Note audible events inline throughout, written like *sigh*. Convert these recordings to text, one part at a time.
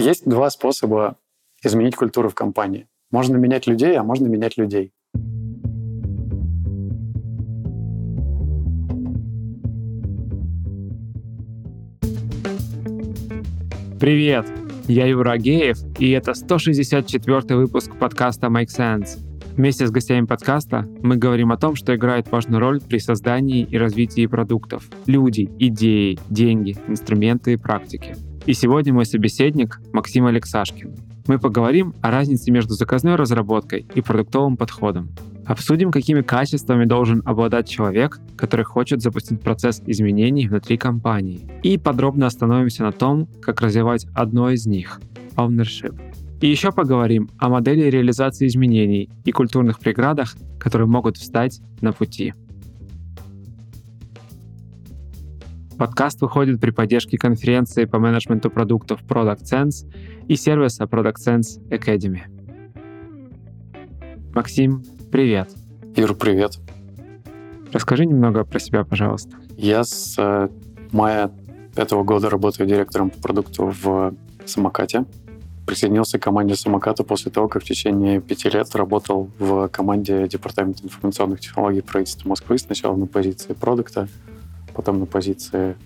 Есть два способа изменить культуру в компании. Можно менять людей, а можно менять людей. Привет! Я Юра Агеев, и это 164 выпуск подкаста Make Sense. Вместе с гостями подкаста мы говорим о том, что играет важную роль при создании и развитии продуктов. Люди, идеи, деньги, инструменты и практики. И сегодня мой собеседник Максим Алексашкин. Мы поговорим о разнице между заказной разработкой и продуктовым подходом. Обсудим, какими качествами должен обладать человек, который хочет запустить процесс изменений внутри компании. И подробно остановимся на том, как развивать одно из них — ownership. И еще поговорим о модели реализации изменений и культурных преградах, которые могут встать на пути. Подкаст выходит при поддержке конференции по менеджменту продуктов Product Sense и сервиса Product Sense Academy. Максим, привет. Юр, привет. Расскажи немного про себя, пожалуйста. Я с э, мая этого года работаю директором по продукту в самокате. Присоединился к команде самоката после того, как в течение пяти лет работал в команде Департамента информационных технологий правительства Москвы. Сначала на позиции продукта, потом на позиции,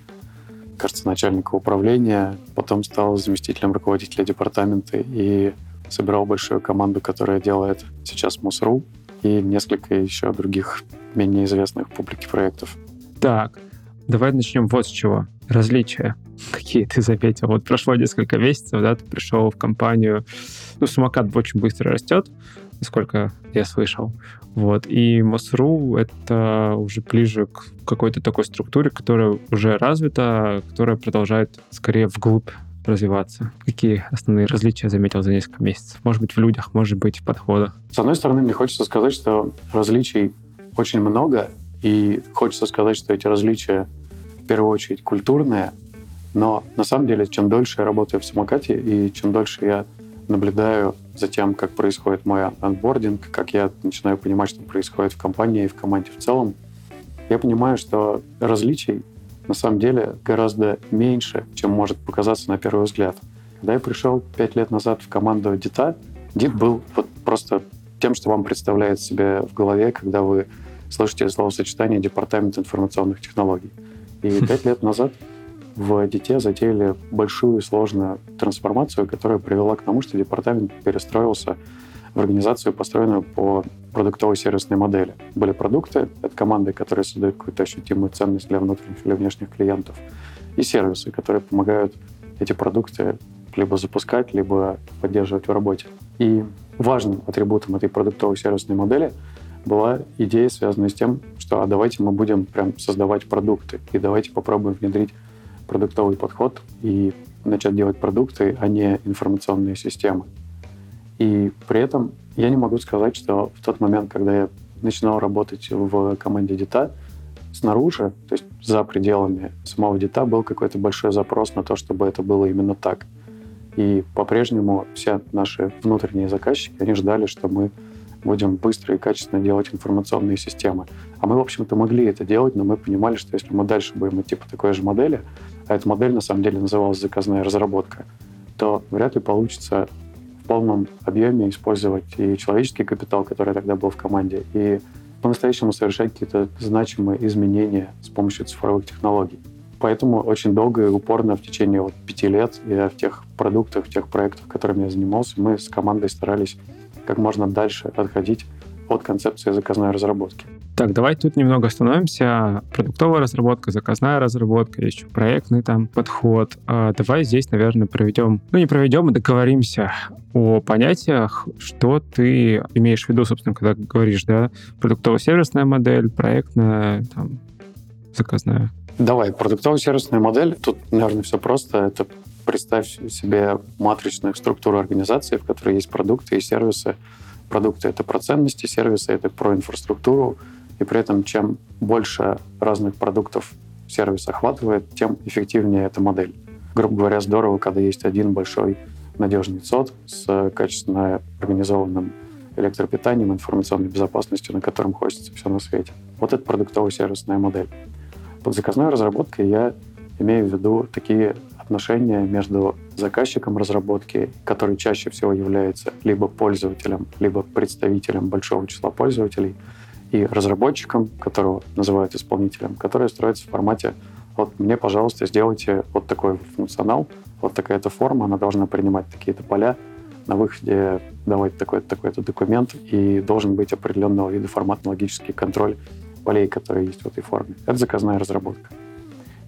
кажется, начальника управления, потом стал заместителем руководителя департамента и собирал большую команду, которая делает сейчас МОСРУ и несколько еще других менее известных публике проектов. Так, давай начнем вот с чего. Различия. *laughs* Какие ты заметил? Вот прошло несколько месяцев, да, ты пришел в компанию. Ну, самокат очень быстро растет, насколько я слышал. Вот. И МОСРУ — это уже ближе к какой-то такой структуре, которая уже развита, которая продолжает скорее вглубь развиваться. Какие основные различия заметил за несколько месяцев? Может быть, в людях, может быть, в подходах? С одной стороны, мне хочется сказать, что различий очень много, и хочется сказать, что эти различия в первую очередь культурные, но на самом деле, чем дольше я работаю в самокате, и чем дольше я наблюдаю за тем, как происходит мой анбординг, как я начинаю понимать, что происходит в компании и в команде в целом, я понимаю, что различий на самом деле гораздо меньше, чем может показаться на первый взгляд. Когда я пришел пять лет назад в команду ДИТа, ДИТ был вот просто тем, что вам представляет себе в голове, когда вы слышите словосочетание Департамент информационных технологий. И *laughs* пять лет назад в ДИТе затеяли большую и сложную трансформацию, которая привела к тому, что департамент перестроился в организацию, построенную по продуктовой сервисной модели. Были продукты от команды, которые создают какую-то ощутимую ценность для внутренних или внешних клиентов, и сервисы, которые помогают эти продукты либо запускать, либо поддерживать в работе. И важным атрибутом этой продуктовой сервисной модели была идея, связанная с тем, что а давайте мы будем прям создавать продукты, и давайте попробуем внедрить продуктовый подход и начать делать продукты, а не информационные системы. И при этом я не могу сказать, что в тот момент, когда я начинал работать в команде Дита, снаружи, то есть за пределами самого Дита, был какой-то большой запрос на то, чтобы это было именно так. И по-прежнему все наши внутренние заказчики, они ждали, что мы будем быстро и качественно делать информационные системы. А мы, в общем-то, могли это делать, но мы понимали, что если мы дальше будем идти по такой же модели, а эта модель на самом деле называлась заказная разработка, то вряд ли получится в полном объеме использовать и человеческий капитал, который тогда был в команде, и по-настоящему совершать какие-то значимые изменения с помощью цифровых технологий. Поэтому очень долго и упорно в течение вот пяти лет я в тех продуктах, в тех проектах, которыми я занимался, мы с командой старались как можно дальше отходить от концепции заказной разработки. Так, давай тут немного остановимся. Продуктовая разработка, заказная разработка, еще проектный там подход. А давай здесь, наверное, проведем, ну не проведем, а договоримся о понятиях, что ты имеешь в виду, собственно, когда говоришь, да, продуктово-сервисная модель, проектная, там, заказная. Давай, продуктово-сервисная модель. Тут, наверное, все просто. Это представь себе матричную структуру организации, в которой есть продукты и сервисы. Продукты — это про ценности, сервисы — это про инфраструктуру, и при этом чем больше разных продуктов сервис охватывает, тем эффективнее эта модель. Грубо говоря, здорово, когда есть один большой надежный ЦОД с качественно организованным электропитанием, информационной безопасностью, на котором хочется все на свете. Вот это продуктово-сервисная модель. Под заказной разработкой я имею в виду такие отношения между заказчиком разработки, который чаще всего является либо пользователем, либо представителем большого числа пользователей, и разработчиком, которого называют исполнителем, который строится в формате вот мне, пожалуйста, сделайте вот такой функционал, вот такая-то форма, она должна принимать такие-то поля, на выходе давать такой-то такой-то документ, и должен быть определенного вида форматно-логический контроль полей, которые есть в этой форме. Это заказная разработка.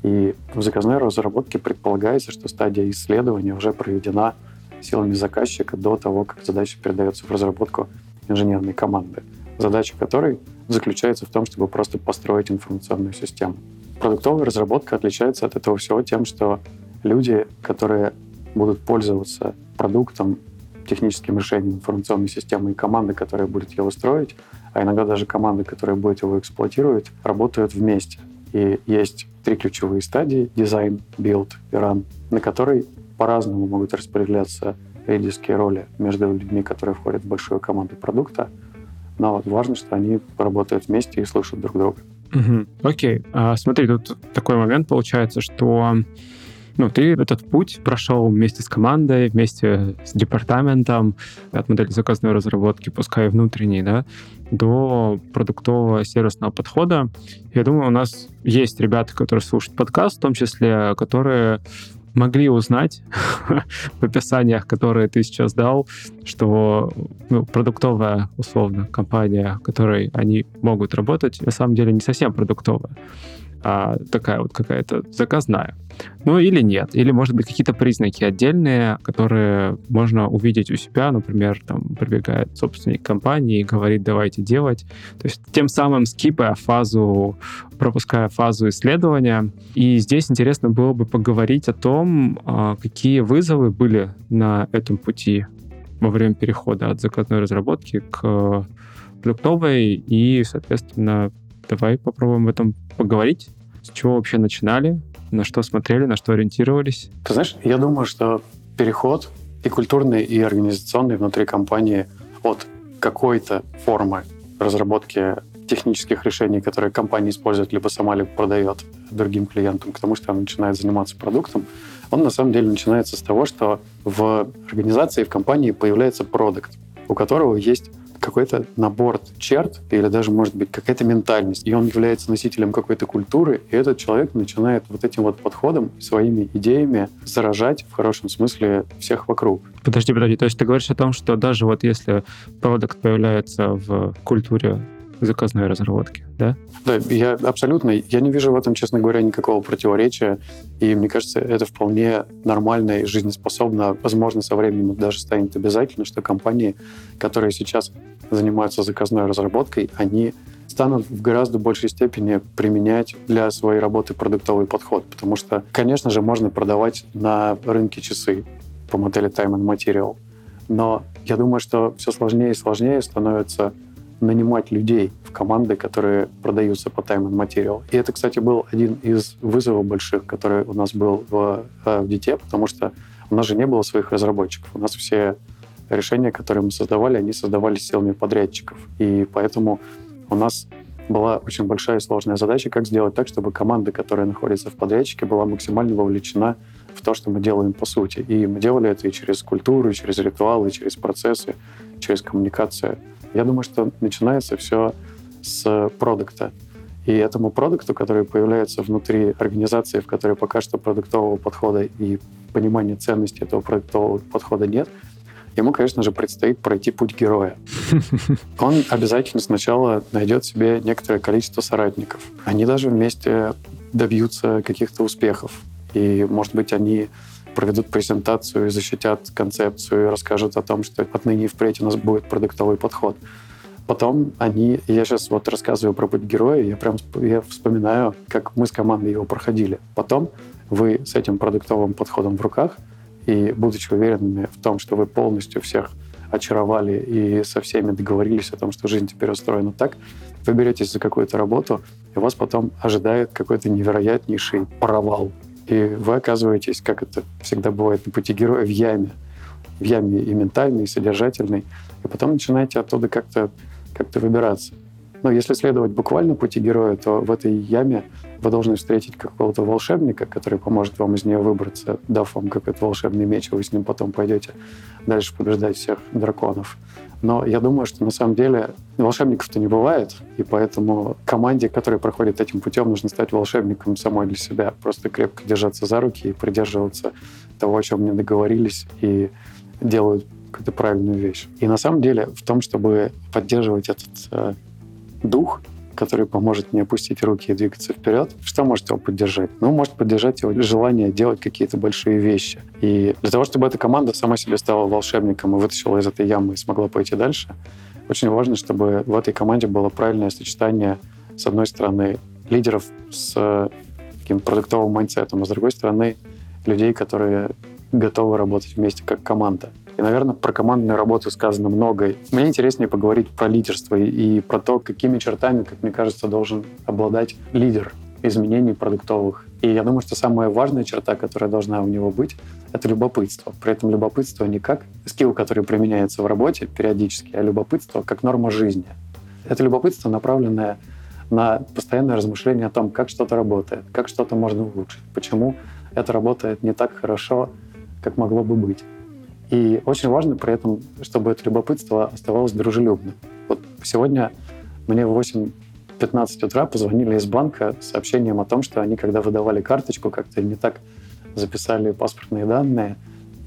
И в заказной разработке предполагается, что стадия исследования уже проведена силами заказчика до того, как задача передается в разработку инженерной команды. Задача которой заключается в том, чтобы просто построить информационную систему. Продуктовая разработка отличается от этого всего тем, что люди, которые будут пользоваться продуктом, техническим решением информационной системы и команды, которая будет его строить, а иногда даже команды, которая будет его эксплуатировать, работают вместе. И есть три ключевые стадии — design, build и run, на которой по-разному могут распределяться лидерские роли между людьми, которые входят в большую команду продукта, но важно, что они работают вместе и слышат друг друга. Угу. Окей. А, смотри, тут такой момент получается, что ну, ты этот путь прошел вместе с командой, вместе с департаментом от модели заказной разработки, пускай внутренней, да, до продуктового сервисного подхода. Я думаю, у нас есть ребята, которые слушают подкаст, в том числе, которые могли узнать *laughs* в описаниях, которые ты сейчас дал, что ну, продуктовая, условно, компания, в которой они могут работать, на самом деле не совсем продуктовая а такая вот какая-то заказная. Ну или нет. Или, может быть, какие-то признаки отдельные, которые можно увидеть у себя. Например, там прибегает собственник компании и говорит, давайте делать. То есть тем самым скипая фазу, пропуская фазу исследования. И здесь интересно было бы поговорить о том, а, какие вызовы были на этом пути во время перехода от заказной разработки к продуктовой и, соответственно, давай попробуем в этом поговорить. С чего вообще начинали? На что смотрели, на что ориентировались? Ты знаешь, я думаю, что переход и культурный, и организационный внутри компании от какой-то формы разработки технических решений, которые компания использует, либо сама либо продает другим клиентам, к тому, что она начинает заниматься продуктом, он на самом деле начинается с того, что в организации, в компании появляется продукт, у которого есть какой-то набор черт или даже, может быть, какая-то ментальность. И он является носителем какой-то культуры, и этот человек начинает вот этим вот подходом, своими идеями заражать в хорошем смысле всех вокруг. Подожди, подожди, то есть ты говоришь о том, что даже вот если продукт появляется в культуре заказной разработки, да? Да, я абсолютно, я не вижу в этом, честно говоря, никакого противоречия, и мне кажется, это вполне нормально и жизнеспособно. Возможно, со временем даже станет обязательно, что компании, которые сейчас занимаются заказной разработкой, они станут в гораздо большей степени применять для своей работы продуктовый подход, потому что, конечно же, можно продавать на рынке часы по модели Time and Material, но я думаю, что все сложнее и сложнее становится нанимать людей в команды, которые продаются по time and material. И это, кстати, был один из вызовов больших, который у нас был в, э, в DT, потому что у нас же не было своих разработчиков. У нас все решения, которые мы создавали, они создавались силами подрядчиков. И поэтому у нас была очень большая и сложная задача, как сделать так, чтобы команда, которая находится в подрядчике, была максимально вовлечена в то, что мы делаем по сути. И мы делали это и через культуру, и через ритуалы, и через процессы, через коммуникацию. Я думаю, что начинается все с продукта. И этому продукту, который появляется внутри организации, в которой пока что продуктового подхода и понимания ценности этого продуктового подхода нет, ему, конечно же, предстоит пройти путь героя. *laughs* Он обязательно сначала найдет себе некоторое количество соратников. Они даже вместе добьются каких-то успехов. И, может быть, они проведут презентацию, защитят концепцию, расскажут о том, что отныне и впредь у нас будет продуктовый подход. Потом они, я сейчас вот рассказываю про путь героя, я прям я вспоминаю, как мы с командой его проходили. Потом вы с этим продуктовым подходом в руках, и будучи уверенными в том, что вы полностью всех очаровали и со всеми договорились о том, что жизнь теперь устроена так, вы беретесь за какую-то работу, и вас потом ожидает какой-то невероятнейший провал и вы оказываетесь, как это всегда бывает на пути героя, в яме. В яме и ментальной, и содержательной. И потом начинаете оттуда как-то как выбираться. Но если следовать буквально пути героя, то в этой яме вы должны встретить какого-то волшебника, который поможет вам из нее выбраться, дав вам какой-то волшебный меч, и вы с ним потом пойдете дальше побеждать всех драконов. Но я думаю, что на самом деле волшебников-то не бывает, и поэтому команде, которая проходит этим путем, нужно стать волшебником самой для себя. Просто крепко держаться за руки и придерживаться того, о чем не договорились, и делают какую-то правильную вещь. И на самом деле в том, чтобы поддерживать этот э, дух, который поможет не опустить руки и двигаться вперед, что может его поддержать? Ну, может поддержать его желание делать какие-то большие вещи. И для того, чтобы эта команда сама себе стала волшебником и вытащила из этой ямы и смогла пойти дальше, очень важно, чтобы в этой команде было правильное сочетание, с одной стороны, лидеров с таким продуктовым mindset ом, а с другой стороны, людей, которые готовы работать вместе как команда. И, наверное, про командную работу сказано много. Мне интереснее поговорить про лидерство и, про то, какими чертами, как мне кажется, должен обладать лидер изменений продуктовых. И я думаю, что самая важная черта, которая должна у него быть, это любопытство. При этом любопытство не как skill, который применяется в работе периодически, а любопытство как норма жизни. Это любопытство, направленное на постоянное размышление о том, как что-то работает, как что-то можно улучшить, почему это работает не так хорошо, как могло бы быть. И очень важно при этом, чтобы это любопытство оставалось дружелюбным. Вот сегодня мне в 8.15 утра позвонили из банка с сообщением о том, что они, когда выдавали карточку, как-то не так записали паспортные данные,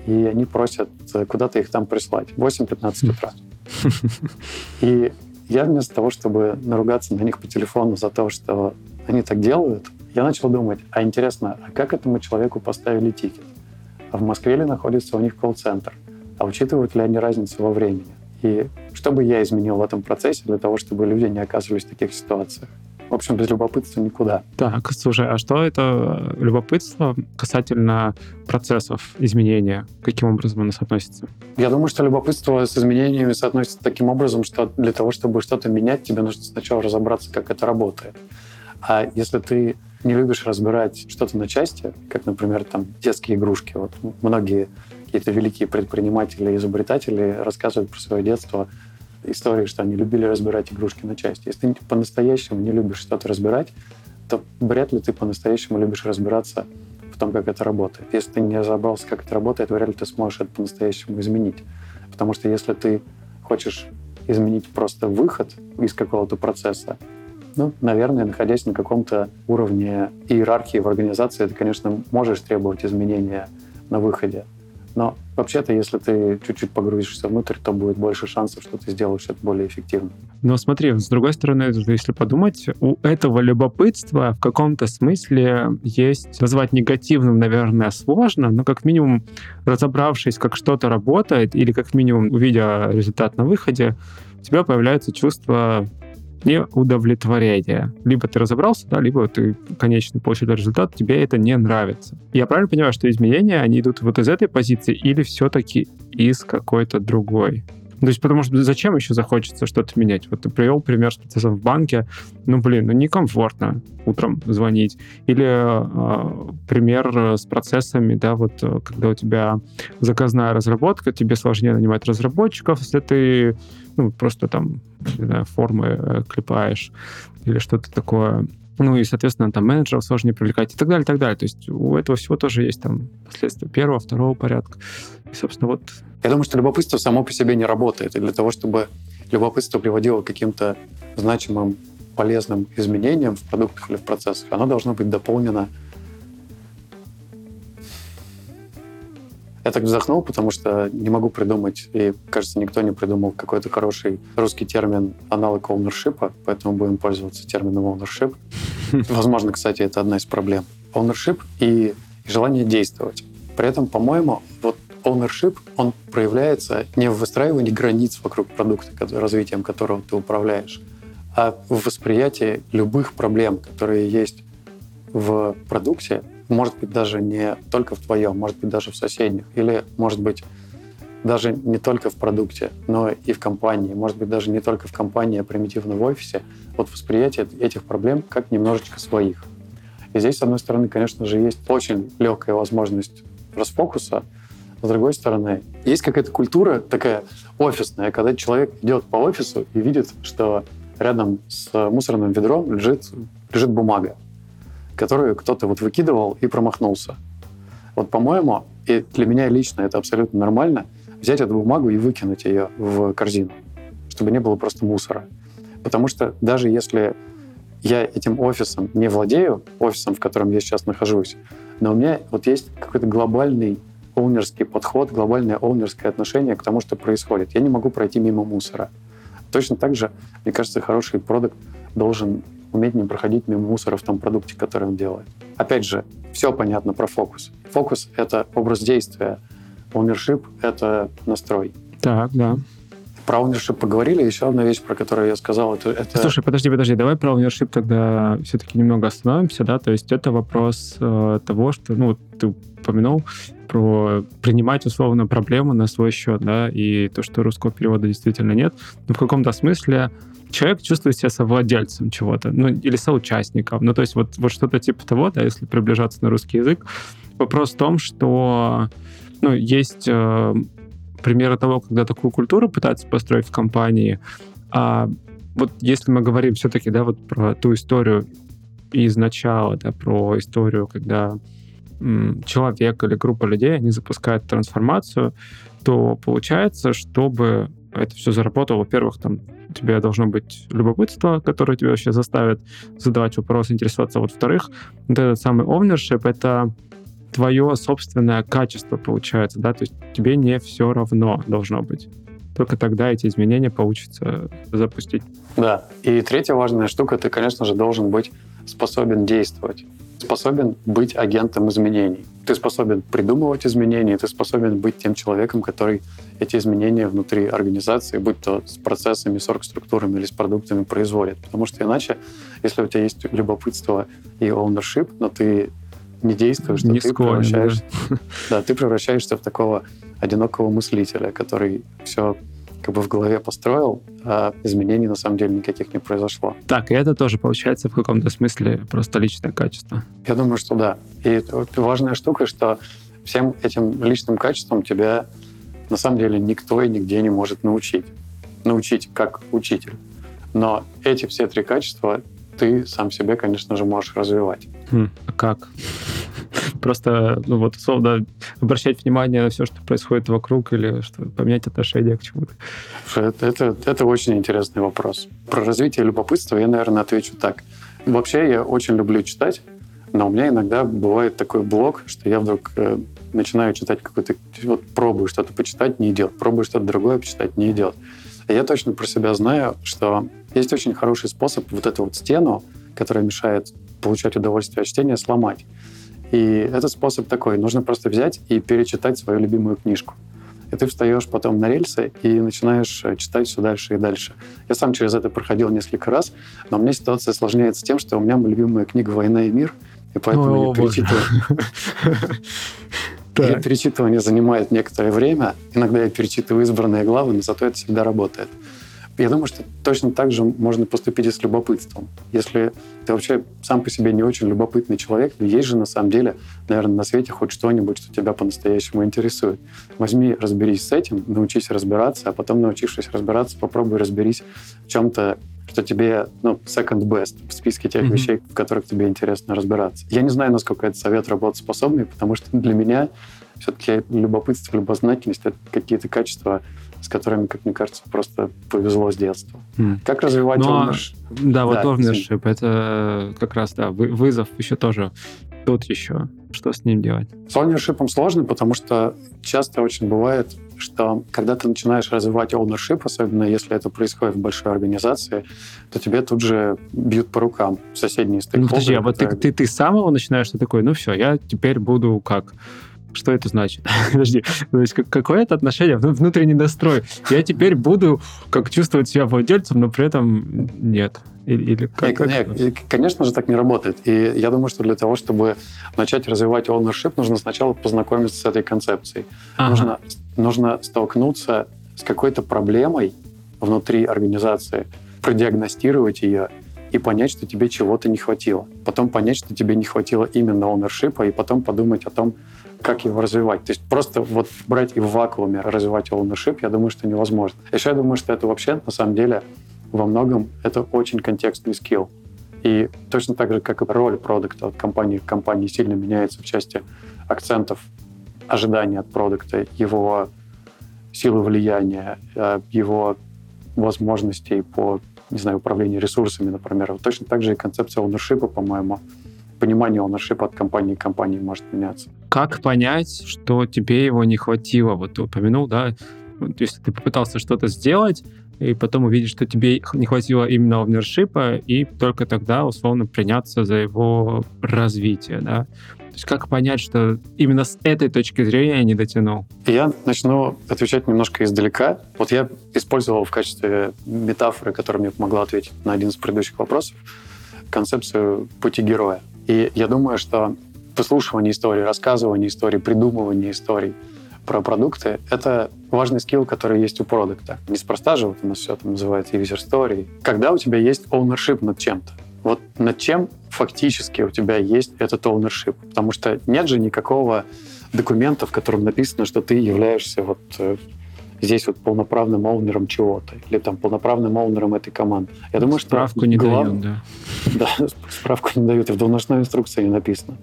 и они просят куда-то их там прислать. 8.15 утра. И я вместо того, чтобы наругаться на них по телефону за то, что они так делают, я начал думать, а интересно, а как этому человеку поставили тикет? А в Москве ли находится у них колл-центр, а учитывают ли они разницу во времени. И что бы я изменил в этом процессе для того, чтобы люди не оказывались в таких ситуациях? В общем, без любопытства никуда. Так, слушай, а что это любопытство касательно процессов изменения? Каким образом оно соотносится? Я думаю, что любопытство с изменениями соотносится таким образом, что для того, чтобы что-то менять, тебе нужно сначала разобраться, как это работает. А если ты не любишь разбирать что-то на части, как, например, там детские игрушки. Вот многие какие-то великие предприниматели, изобретатели рассказывают про свое детство истории, что они любили разбирать игрушки на части. Если ты по-настоящему не любишь что-то разбирать, то вряд ли ты по-настоящему любишь разбираться в том, как это работает. Если ты не разобрался, как это работает, вряд ли ты сможешь это по-настоящему изменить. Потому что если ты хочешь изменить просто выход из какого-то процесса, ну, наверное, находясь на каком-то уровне иерархии в организации, ты, конечно, можешь требовать изменения на выходе. Но вообще-то, если ты чуть-чуть погрузишься внутрь, то будет больше шансов, что ты сделаешь это более эффективно. Но смотри, с другой стороны, если подумать, у этого любопытства в каком-то смысле есть, назвать негативным, наверное, сложно, но как минимум разобравшись, как что-то работает, или как минимум увидя результат на выходе, у тебя появляется чувство не удовлетворение. Либо ты разобрался, да, либо ты конечный получил результат, тебе это не нравится. Я правильно понимаю, что изменения, они идут вот из этой позиции или все-таки из какой-то другой? То есть, потому что зачем еще захочется что-то менять? Вот ты привел пример с процессом в банке. Ну, блин, ну некомфортно утром звонить. Или э, пример с процессами, да, вот когда у тебя заказная разработка, тебе сложнее нанимать разработчиков, если ты ну, просто там не знаю, формы э, клепаешь или что-то такое. Ну и, соответственно, там менеджеров сложнее привлекать и так далее, и так далее. То есть у этого всего тоже есть там последствия первого, второго порядка. И, собственно, вот... Я думаю, что любопытство само по себе не работает. И для того, чтобы любопытство приводило к каким-то значимым, полезным изменениям в продуктах или в процессах, оно должно быть дополнено Я так вздохнул, потому что не могу придумать, и, кажется, никто не придумал какой-то хороший русский термин аналог ownership, поэтому будем пользоваться термином ownership. *laughs* Возможно, кстати, это одна из проблем. Ownership и желание действовать. При этом, по-моему, вот ownership, он проявляется не в выстраивании границ вокруг продукта, развитием которого ты управляешь, а в восприятии любых проблем, которые есть в продукте, может быть даже не только в твоем, может быть даже в соседних, или может быть даже не только в продукте, но и в компании, может быть даже не только в компании, а примитивно в офисе, вот восприятие этих проблем как немножечко своих. И здесь, с одной стороны, конечно же, есть очень легкая возможность расфокуса, с другой стороны, есть какая-то культура такая офисная, когда человек идет по офису и видит, что рядом с мусорным ведром лежит, лежит бумага, которую кто-то вот выкидывал и промахнулся. Вот, по-моему, и для меня лично это абсолютно нормально, взять эту бумагу и выкинуть ее в корзину, чтобы не было просто мусора. Потому что даже если я этим офисом не владею, офисом, в котором я сейчас нахожусь, но у меня вот есть какой-то глобальный оунерский подход, глобальное оунерское отношение к тому, что происходит. Я не могу пройти мимо мусора. Точно так же, мне кажется, хороший продукт должен уметь не проходить мимо мусора в том продукте, который он делает. Опять же, все понятно про фокус. Фокус — это образ действия. Ownership — это настрой. Так, да. Про ownership поговорили. Еще одна вещь, про которую я сказал, это... это... Слушай, подожди, подожди, давай про ownership тогда все-таки немного остановимся, да, то есть это вопрос э, того, что, ну, ты упомянул про принимать условно проблему на свой счет, да, и то, что русского перевода действительно нет, но в каком-то смысле человек чувствует себя совладельцем чего-то, ну, или соучастником. Ну, то есть вот, вот что-то типа того, да, если приближаться на русский язык. Вопрос в том, что ну, есть э, примеры того, когда такую культуру пытаются построить в компании. А вот если мы говорим все-таки, да, вот про ту историю из начала, да, про историю, когда м, человек или группа людей, они запускают трансформацию, то получается, чтобы это все заработало, во-первых, там тебя должно быть любопытство, которое тебя вообще заставит задавать вопросы, интересоваться. Вот, вот этот самый ownership — это твое собственное качество получается, да, то есть тебе не все равно должно быть. Только тогда эти изменения получится запустить. Да. И третья важная штука, ты, конечно же, должен быть способен действовать способен быть агентом изменений. Ты способен придумывать изменения, ты способен быть тем человеком, который эти изменения внутри организации, будь то с процессами, с оргструктурами или с продуктами производит. Потому что иначе, если у тебя есть любопытство и ownership, но ты не действуешь, то не ты превращаешься, да. *laughs* да, ты превращаешься в такого одинокого мыслителя, который все как бы в голове построил, а изменений на самом деле никаких не произошло. Так, и это тоже получается в каком-то смысле просто личное качество. Я думаю, что да. И важная штука, что всем этим личным качествам тебя на самом деле никто и нигде не может научить. Научить как учитель. Но эти все три качества ты сам себе, конечно же, можешь развивать. Хм, а как? *laughs* Просто, ну вот, условно, обращать внимание на все, что происходит вокруг, или что поменять отношение к чему-то. Это, это, это очень интересный вопрос. Про развитие любопытства я, наверное, отвечу так. Вообще, я очень люблю читать, но у меня иногда бывает такой блок, что я вдруг э, начинаю читать какой-то... Вот пробую что-то почитать, не идет. Пробую что-то другое почитать, не идет. И я точно про себя знаю, что есть очень хороший способ вот эту вот стену, которая мешает получать удовольствие от чтения, сломать. И этот способ такой. Нужно просто взять и перечитать свою любимую книжку. И ты встаешь потом на рельсы и начинаешь э, читать все дальше и дальше. Я сам через это проходил несколько раз, но у меня ситуация осложняется тем, что у меня любимая книга «Война и мир», и поэтому О, я перечитываю. *laughs* Перечитывание занимает некоторое время. Иногда я перечитываю избранные главы, но зато это всегда работает. Я думаю, что точно так же можно поступить и с любопытством. Если ты вообще сам по себе не очень любопытный человек, но есть же на самом деле, наверное, на свете хоть что-нибудь, что тебя по-настоящему интересует. Возьми, разберись с этим, научись разбираться, а потом, научившись разбираться, попробуй разберись в чем-то, что тебе, ну, second best в списке тех Мгм. вещей, в которых тебе интересно разбираться. Я не знаю, насколько это совет работоспособный, потому что для меня все-таки любопытство, любознательность — это какие-то качества, с которыми, как мне кажется, просто повезло с детства. М. Как развивать Ну, а- ownership? Да, вот Да, ownership, это как раз, да, вы- вызов еще тоже. Тут еще. Что с ним делать? С ownership сложно, потому что часто очень бывает, что когда ты начинаешь развивать ownership, особенно если это происходит в большой организации, то тебе тут же бьют по рукам соседние Ну, стейкхолдеры. подожди, а вот ты, ты, ты с самого начинаешь, ты такой, ну все, я теперь буду как? Что это значит? *laughs* Подожди, то есть как- какое это отношение, Вну- внутренний настрой? Я теперь буду как чувствовать себя владельцем, но при этом нет. Или, или как, Не, как не, это? и, конечно же, так не работает. И я думаю, что для того, чтобы начать развивать ownership, нужно сначала познакомиться с этой концепцией. Ага. Нужно, нужно столкнуться с какой-то проблемой внутри организации, продиагностировать ее и понять, что тебе чего-то не хватило. Потом понять, что тебе не хватило именно ownership, и потом подумать о том, как его развивать. То есть просто вот брать и в вакууме развивать ownership, я думаю, что невозможно. Еще я думаю, что это вообще, на самом деле, во многом это очень контекстный скилл. И точно так же, как и роль продукта от компании к компании сильно меняется в части акцентов, ожиданий от продукта, его силы влияния, э, его возможностей по, не знаю, управлению ресурсами, например. Точно так же и концепция ownership, по-моему, понимание ownership от компании к компании может меняться. Как понять, что тебе его не хватило? Вот ты упомянул, да, если ты попытался что-то сделать, и потом увидеть, что тебе не хватило именно овнершипа, и только тогда, условно, приняться за его развитие, да. То есть как понять, что именно с этой точки зрения я не дотянул? Я начну отвечать немножко издалека. Вот я использовал в качестве метафоры, которая мне помогла ответить на один из предыдущих вопросов, концепцию пути героя. И я думаю, что выслушивание истории, рассказывание истории, придумывание историй про продукты — это важный скилл, который есть у продукта. Неспроста же вот у нас все это называется user story. Когда у тебя есть ownership над чем-то, вот над чем фактически у тебя есть этот ownership. Потому что нет же никакого документа, в котором написано, что ты являешься вот э, здесь вот полноправным оунером чего-то или там полноправным оунером этой команды. Я думаю, справку что не глав... дают, да. *laughs* Да, справку не дают, и в должностной инструкции не написано.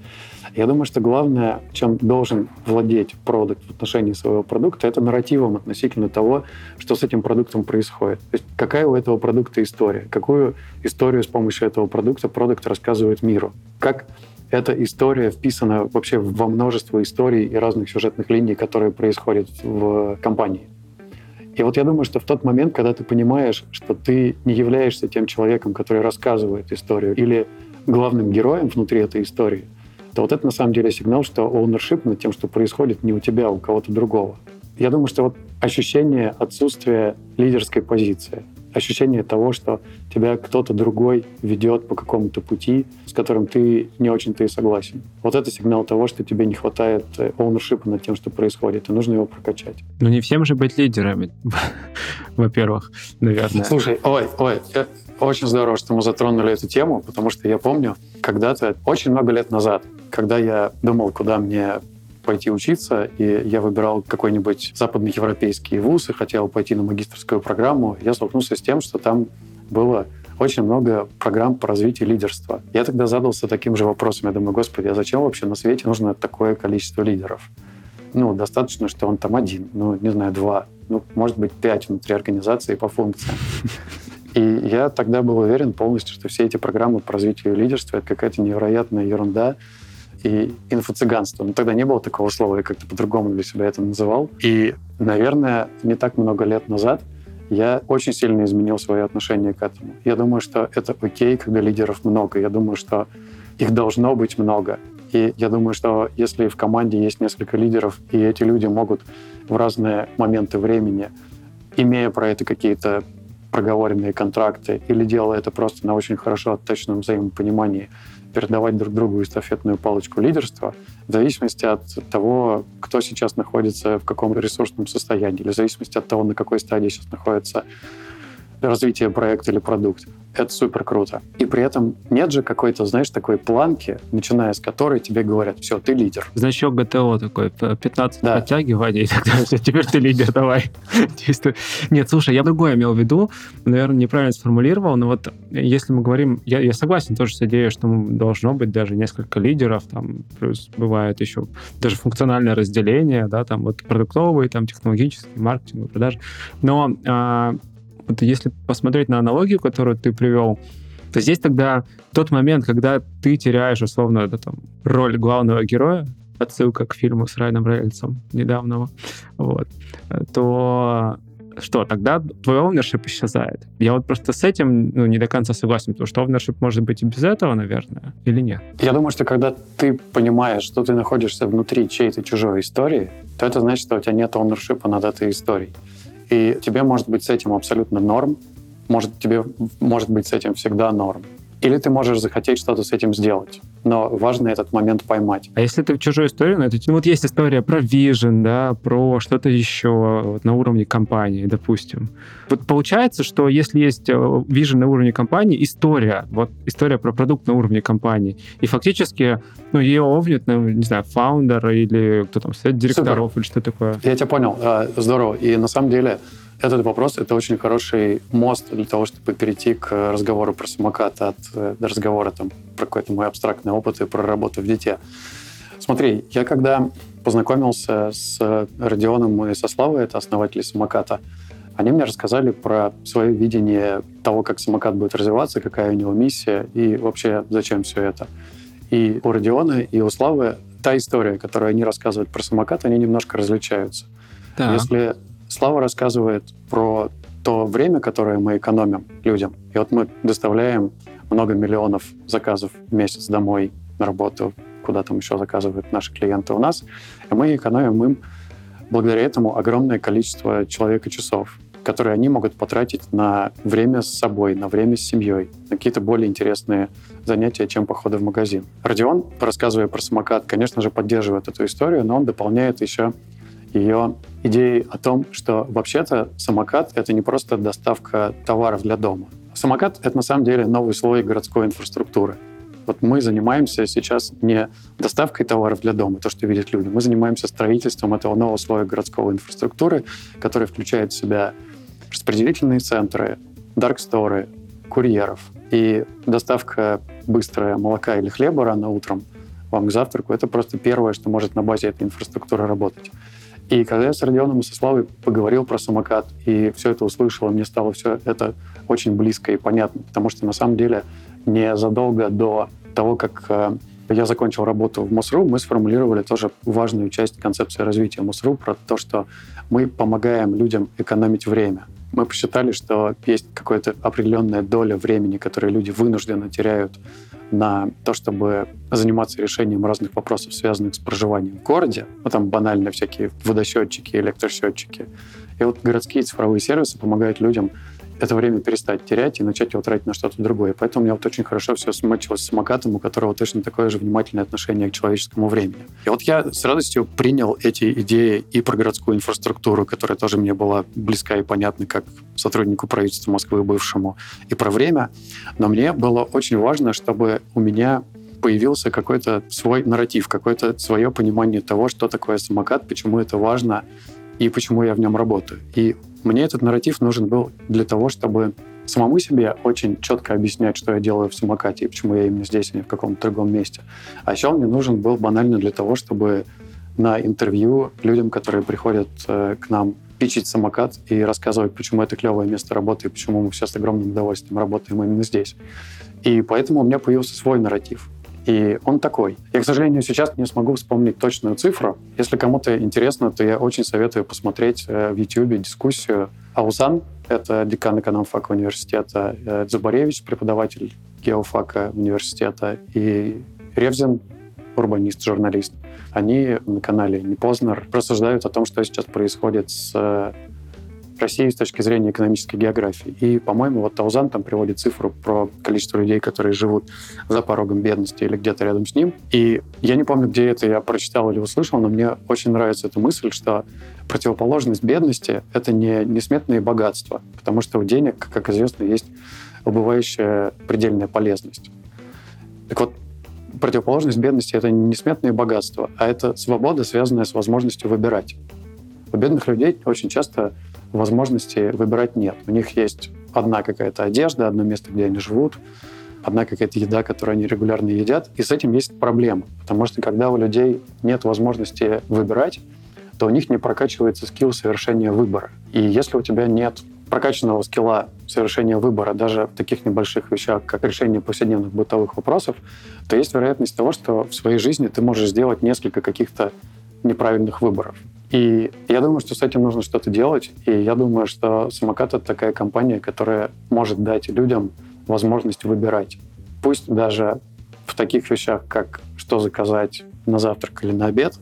Я думаю, что главное, чем должен владеть продукт в отношении своего продукта, это нарративом относительно того, что с этим продуктом происходит. То есть какая у этого продукта история, какую историю с помощью этого продукта продукт рассказывает миру, как эта история вписана вообще во множество историй и разных сюжетных линий, которые происходят в компании. И вот я думаю, что в тот момент, когда ты понимаешь, что ты не являешься тем человеком, который рассказывает историю, или главным героем внутри этой истории, то вот это на самом деле сигнал, что ownership над тем, что происходит не у тебя, а у кого-то другого. Я думаю, что вот ощущение отсутствия лидерской позиции, ощущение того, что тебя кто-то другой ведет по какому-то пути, с которым ты не очень-то и согласен. Вот это сигнал того, что тебе не хватает ownership над тем, что происходит, и нужно его прокачать. Но не всем же быть лидерами, *laughs* во-первых, наверное. Слушай, ой, ой, э, очень здорово, что мы затронули эту тему, потому что я помню, когда-то, очень много лет назад, когда я думал, куда мне пойти учиться, и я выбирал какой-нибудь западноевропейский вуз и хотел пойти на магистрскую программу, я столкнулся с тем, что там было очень много программ по развитию лидерства. Я тогда задался таким же вопросом. Я думаю, господи, а зачем вообще на свете нужно такое количество лидеров? Ну, достаточно, что он там один, ну, не знаю, два, ну, может быть, пять внутри организации по функциям. И я тогда был уверен полностью, что все эти программы по развитию лидерства — это какая-то невероятная ерунда, и инфо-цыганство. Но тогда не было такого слова, я как-то по-другому для себя это называл. И, наверное, не так много лет назад я очень сильно изменил свое отношение к этому. Я думаю, что это окей, когда лидеров много. Я думаю, что их должно быть много. И я думаю, что если в команде есть несколько лидеров, и эти люди могут в разные моменты времени, имея про это какие-то проговоренные контракты или делая это просто на очень хорошо отточенном взаимопонимании, передавать друг другу эстафетную палочку лидерства в зависимости от того, кто сейчас находится в каком ресурсном состоянии, или в зависимости от того, на какой стадии сейчас находится развитие проекта или продукт. Это супер круто. И при этом нет же какой-то, знаешь, такой планки, начиная с которой тебе говорят, все, ты лидер. Значок ГТО такой, 15 да. подтягиваний, *laughs* и так далее. Теперь ты лидер, давай. *laughs* Нет, слушай, я другое имел в виду, наверное, неправильно сформулировал, но вот если мы говорим, я, я согласен тоже с идеей, что должно быть даже несколько лидеров, там, плюс бывает еще даже функциональное разделение, да, там вот продуктовый, там технологический, маркетинг, продажи. Но вот если посмотреть на аналогию, которую ты привел, то здесь тогда тот момент, когда ты теряешь, условно, это, там, роль главного героя, отсылка к фильму с Райаном Рейнольдсом недавнего, вот, то что, тогда твой ownership исчезает. Я вот просто с этим ну, не до конца согласен, потому что ownership может быть и без этого, наверное, или нет? Я думаю, что когда ты понимаешь, что ты находишься внутри чьей-то чужой истории, то это значит, что у тебя нет ownership над этой историей. И тебе может быть с этим абсолютно норм, может тебе может быть с этим всегда норм. Или ты можешь захотеть что-то с этим сделать. Но важно этот момент поймать. А если ты в чужой истории, ну, это, ну вот есть история про Vision, да, про что-то еще вот, на уровне компании, допустим. Вот получается, что если есть э, Vision на уровне компании, история, вот история про продукт на уровне компании, и фактически, ну, ее овнит, ну, не знаю, фаундер или кто там, совет директоров Супер. или что такое. Я тебя понял. Здорово. И на самом деле этот вопрос — это очень хороший мост для того, чтобы перейти к разговору про самокат от э, разговора там, про какой-то мой абстрактный опыт и про работу в дете. Смотри, я когда познакомился с Родионом и со Славой, это основатели самоката, они мне рассказали про свое видение того, как самокат будет развиваться, какая у него миссия и вообще зачем все это. И у Родиона, и у Славы та история, которую они рассказывают про самокат, они немножко различаются. Да. Если Слава рассказывает про то время, которое мы экономим людям, и вот мы доставляем много миллионов заказов в месяц домой на работу, куда там еще заказывают наши клиенты у нас, и мы экономим им благодаря этому огромное количество человека часов которые они могут потратить на время с собой, на время с семьей, на какие-то более интересные занятия, чем походы в магазин. Родион, рассказывая про самокат, конечно же, поддерживает эту историю, но он дополняет еще ее идеей о том, что вообще-то самокат — это не просто доставка товаров для дома. Самокат — это на самом деле новый слой городской инфраструктуры. Вот мы занимаемся сейчас не доставкой товаров для дома, то, что видят люди. Мы занимаемся строительством этого нового слоя городской инфраструктуры, который включает в себя распределительные центры, дарксторы, курьеров. И доставка быстрая молока или хлеба рано утром вам к завтраку, это просто первое, что может на базе этой инфраструктуры работать. И когда я с Родионом и со Славой поговорил про самокат и все это услышал, мне стало все это очень близко и понятно, потому что на самом деле незадолго до того, как э, я закончил работу в МОСРУ, мы сформулировали тоже важную часть концепции развития МОСРУ про то, что мы помогаем людям экономить время. Мы посчитали, что есть какая-то определенная доля времени, которую люди вынужденно теряют на то, чтобы заниматься решением разных вопросов, связанных с проживанием в городе. Ну, там банально всякие водосчетчики, электросчетчики. И вот городские цифровые сервисы помогают людям это время перестать терять и начать его тратить на что-то другое. Поэтому у меня вот очень хорошо все смачилось с самокатом, у которого точно такое же внимательное отношение к человеческому времени. И вот я с радостью принял эти идеи и про городскую инфраструктуру, которая тоже мне была близка и понятна как сотруднику правительства Москвы бывшему, и про время. Но мне было очень важно, чтобы у меня появился какой-то свой нарратив, какое-то свое понимание того, что такое самокат, почему это важно и почему я в нем работаю. И мне этот нарратив нужен был для того, чтобы самому себе очень четко объяснять, что я делаю в самокате и почему я именно здесь, а не в каком-то другом месте. А еще он мне нужен был банально для того, чтобы на интервью людям, которые приходят э, к нам пичить самокат и рассказывать, почему это клевое место работы и почему мы все с огромным удовольствием работаем именно здесь. И поэтому у меня появился свой нарратив. И он такой. Я, к сожалению, сейчас не смогу вспомнить точную цифру. Если кому-то интересно, то я очень советую посмотреть э, в YouTube дискуссию Аузан, это декан экономфака университета, э, Зубаревич, преподаватель геофака университета, и Ревзин, урбанист, журналист. Они на канале «Не Познер» рассуждают о том, что сейчас происходит с э, России с точки зрения экономической географии. И, по-моему, вот Таузан там приводит цифру про количество людей, которые живут за порогом бедности или где-то рядом с ним. И я не помню, где это я прочитал или услышал, но мне очень нравится эта мысль, что противоположность бедности — это не несметные богатства, потому что у денег, как известно, есть убывающая предельная полезность. Так вот, противоположность бедности — это не несметные богатства, а это свобода, связанная с возможностью выбирать. У бедных людей очень часто возможности выбирать нет. У них есть одна какая-то одежда, одно место, где они живут, одна какая-то еда, которую они регулярно едят. И с этим есть проблема. Потому что когда у людей нет возможности выбирать, то у них не прокачивается скилл совершения выбора. И если у тебя нет прокачанного скилла совершения выбора даже в таких небольших вещах, как решение повседневных бытовых вопросов, то есть вероятность того, что в своей жизни ты можешь сделать несколько каких-то неправильных выборов. И я думаю, что с этим нужно что-то делать. И я думаю, что самокат — это такая компания, которая может дать людям возможность выбирать. Пусть даже в таких вещах, как что заказать на завтрак или на обед,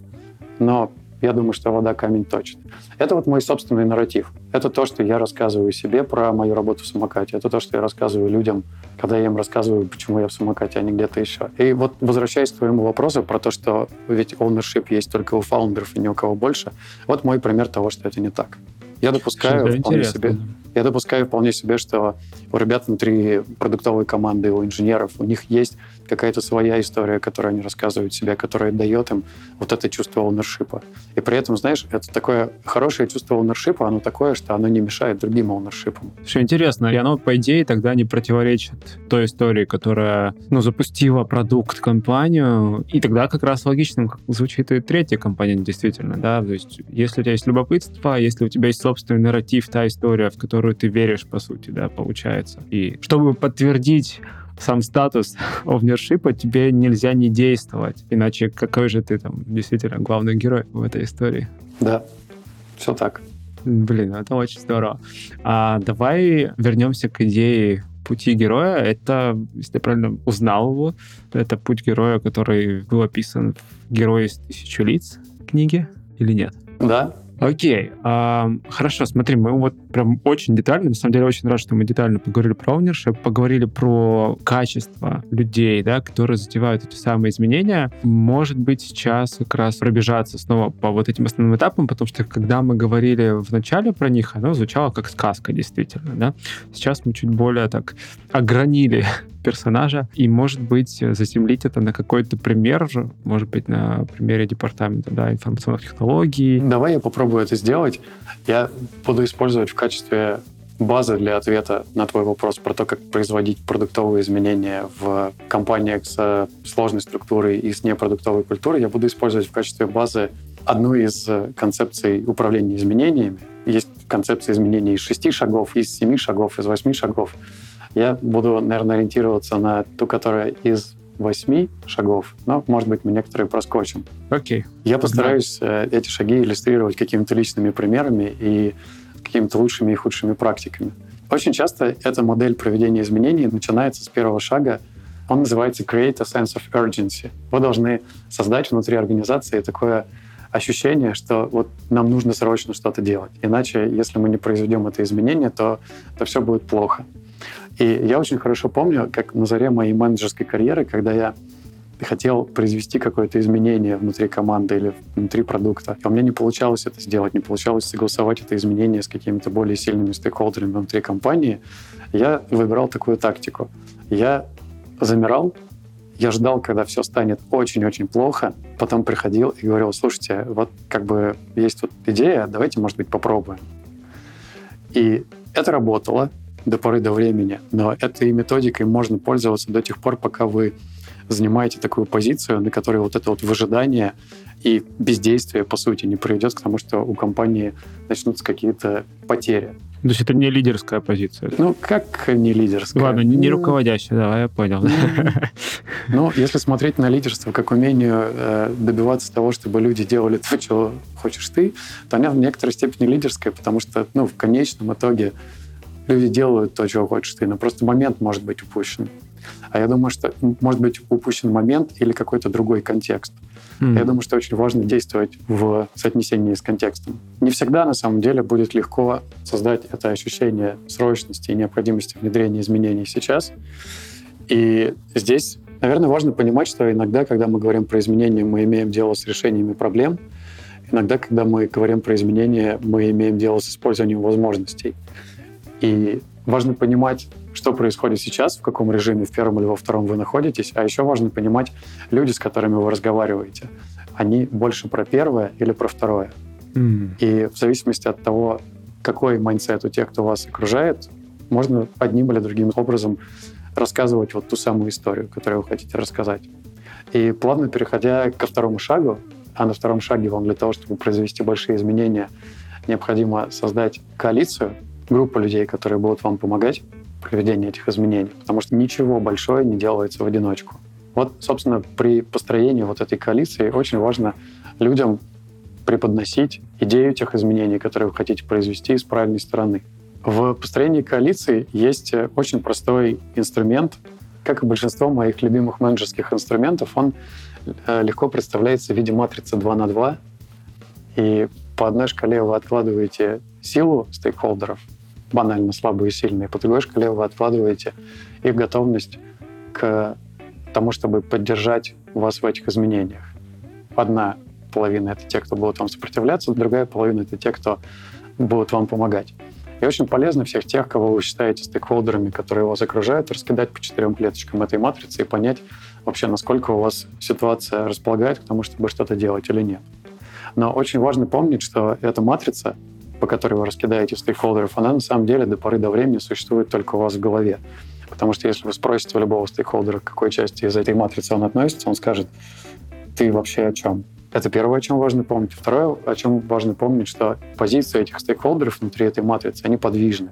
но я думаю, что вода камень точит. Это вот мой собственный нарратив. Это то, что я рассказываю себе про мою работу в самокате. Это то, что я рассказываю людям, когда я им рассказываю, почему я в самокате, а не где-то еще. И вот возвращаясь к твоему вопросу про то, что ведь ownership есть только у фаундеров и ни у кого больше, вот мой пример того, что это не так. Я допускаю Всегда вполне интересно. себе, я допускаю вполне себе, что у ребят внутри продуктовой команды, у инженеров, у них есть какая-то своя история, которую они рассказывают себе, которая дает им вот это чувство ownership. И при этом, знаешь, это такое хорошее чувство ownership, оно такое, что оно не мешает другим ownership. Что интересно, и оно, по идее, тогда не противоречит той истории, которая, ну, запустила продукт, компанию, и тогда как раз логичным звучит и третья компания, действительно, да, то есть если у тебя есть любопытство, если у тебя есть собственный нарратив, та история, в которую ты веришь, по сути, да, получается. И чтобы подтвердить сам статус *laughs* овнершипа, тебе нельзя не действовать. Иначе какой же ты там действительно главный герой в этой истории? Да, все так. Блин, это очень здорово. А давай вернемся к идее пути героя. Это, если я правильно узнал его, это путь героя, который был описан в «Герой из тысячи лиц» книге или нет? Да, Окей, а, хорошо, смотри, мы вот прям очень детально, на самом деле очень рад, что мы детально поговорили про ownership, поговорили про качество людей, да, которые затевают эти самые изменения. Может быть, сейчас как раз пробежаться снова по вот этим основным этапам, потому что когда мы говорили в начале про них, оно звучало как сказка, действительно, да. Сейчас мы чуть более так огранили персонажа, и, может быть, заземлить это на какой-то пример, может быть, на примере департамента да, информационных технологий. Давай я попробую это сделать. Я буду использовать в качестве базы для ответа на твой вопрос про то, как производить продуктовые изменения в компаниях с сложной структурой и с непродуктовой культурой, я буду использовать в качестве базы одну из концепций управления изменениями. Есть концепция изменений из шести шагов, из семи шагов, из восьми шагов. Я буду, наверное, ориентироваться на ту, которая из восьми шагов, но, может быть, мы некоторые проскочим. Окей. Okay. Я постараюсь э, эти шаги иллюстрировать какими-то личными примерами и какими-то лучшими и худшими практиками. Очень часто эта модель проведения изменений начинается с первого шага. Он называется Create a Sense of Urgency. Вы должны создать внутри организации такое ощущение, что вот нам нужно срочно что-то делать. Иначе, если мы не произведем это изменение, то, то все будет плохо. И я очень хорошо помню, как на заре моей менеджерской карьеры, когда я хотел произвести какое-то изменение внутри команды или внутри продукта. И у меня не получалось это сделать, не получалось согласовать это изменение с какими-то более сильными стейкхолдерами внутри компании. Я выбирал такую тактику. Я замирал, я ждал, когда все станет очень-очень плохо, потом приходил и говорил, слушайте, вот как бы есть тут идея, давайте, может быть, попробуем. И это работало до поры до времени. Но этой методикой можно пользоваться до тех пор, пока вы занимаете такую позицию, на которой вот это вот выжидание и бездействие, по сути, не приведет к тому, что у компании начнутся какие-то потери. То есть это не лидерская позиция? Ну, как не лидерская? Ладно, не, не ну, руководящая, давай, я понял. Ну, *laughs* ну, если смотреть на лидерство как умению э, добиваться того, чтобы люди делали то, чего хочешь ты, то она в некоторой степени лидерская, потому что, ну, в конечном итоге люди делают то, чего хочешь ты, но просто момент может быть упущен. А я думаю, что может быть упущен момент или какой-то другой контекст. Mm-hmm. Я думаю, что очень важно действовать в соотнесении с контекстом. Не всегда, на самом деле, будет легко создать это ощущение срочности и необходимости внедрения изменений сейчас. И здесь, наверное, важно понимать, что иногда, когда мы говорим про изменения, мы имеем дело с решениями проблем. Иногда, когда мы говорим про изменения, мы имеем дело с использованием возможностей. И важно понимать, что происходит сейчас, в каком режиме, в первом или во втором вы находитесь, а еще важно понимать люди, с которыми вы разговариваете. Они больше про первое или про второе. Mm. И в зависимости от того, какой mindset у тех, кто вас окружает, можно одним или другим образом рассказывать вот ту самую историю, которую вы хотите рассказать. И плавно переходя ко второму шагу, а на втором шаге вам для того, чтобы произвести большие изменения, необходимо создать коалицию, группа людей, которые будут вам помогать в проведении этих изменений, потому что ничего большое не делается в одиночку. Вот, собственно, при построении вот этой коалиции очень важно людям преподносить идею тех изменений, которые вы хотите произвести с правильной стороны. В построении коалиции есть очень простой инструмент, как и большинство моих любимых менеджерских инструментов, он э, легко представляется в виде матрицы 2 на 2. И по одной шкале вы откладываете силу стейкхолдеров, банально слабые и сильные. По другой шкале вы откладываете их готовность к тому, чтобы поддержать вас в этих изменениях. Одна половина — это те, кто будут вам сопротивляться, другая половина — это те, кто будут вам помогать. И очень полезно всех тех, кого вы считаете стейкхолдерами, которые вас окружают, раскидать по четырем клеточкам этой матрицы и понять, вообще, насколько у вас ситуация располагает к тому, чтобы что-то делать или нет. Но очень важно помнить, что эта матрица, по которой вы раскидаете стейкхолдеров, она на самом деле до поры до времени существует только у вас в голове. Потому что если вы спросите у любого стейкхолдера, к какой части из этой матрицы он относится, он скажет, ты вообще о чем? Это первое, о чем важно помнить. Второе, о чем важно помнить, что позиции этих стейкхолдеров внутри этой матрицы, они подвижны.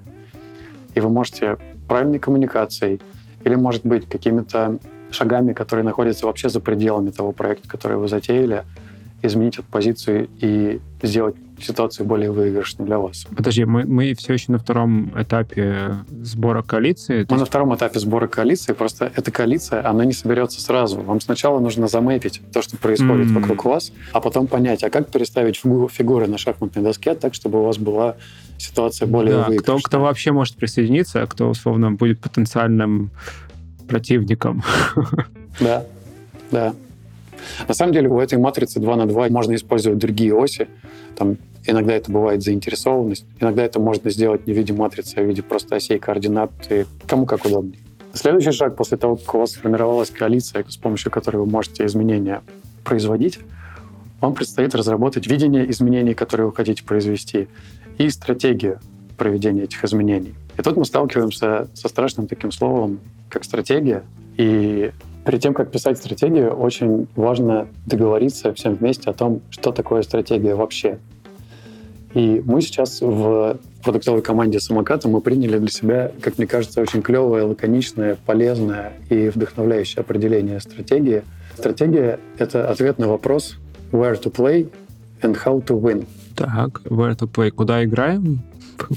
И вы можете правильной коммуникацией или, может быть, какими-то шагами, которые находятся вообще за пределами того проекта, который вы затеяли, изменить эту позицию и сделать ситуацию более выигрышной для вас. Подожди, мы, мы все еще на втором этапе сбора коалиции? Мы на втором этапе сбора коалиции, просто эта коалиция, она не соберется сразу. Вам сначала нужно заметить то, что происходит mm-hmm. вокруг вас, а потом понять, а как переставить фигуры на шахматной доске так, чтобы у вас была ситуация более да, выигрышная. Кто, кто вообще может присоединиться, а кто, условно, будет потенциальным противником. *laughs* Да, да. На самом деле у этой матрицы 2 на 2 можно использовать другие оси. Там иногда это бывает заинтересованность, иногда это можно сделать не в виде матрицы, а в виде просто осей координат, и кому как удобнее. Следующий шаг после того, как у вас сформировалась коалиция, с помощью которой вы можете изменения производить, вам предстоит разработать видение изменений, которые вы хотите произвести, и стратегию проведения этих изменений. И тут мы сталкиваемся со страшным таким словом, как стратегия. И Перед тем, как писать стратегию, очень важно договориться всем вместе о том, что такое стратегия вообще. И мы сейчас в продуктовой команде самоката мы приняли для себя, как мне кажется, очень клевое, лаконичное, полезное и вдохновляющее определение стратегии. Стратегия — это ответ на вопрос where to play and how to win. Так, where to play. Куда играем?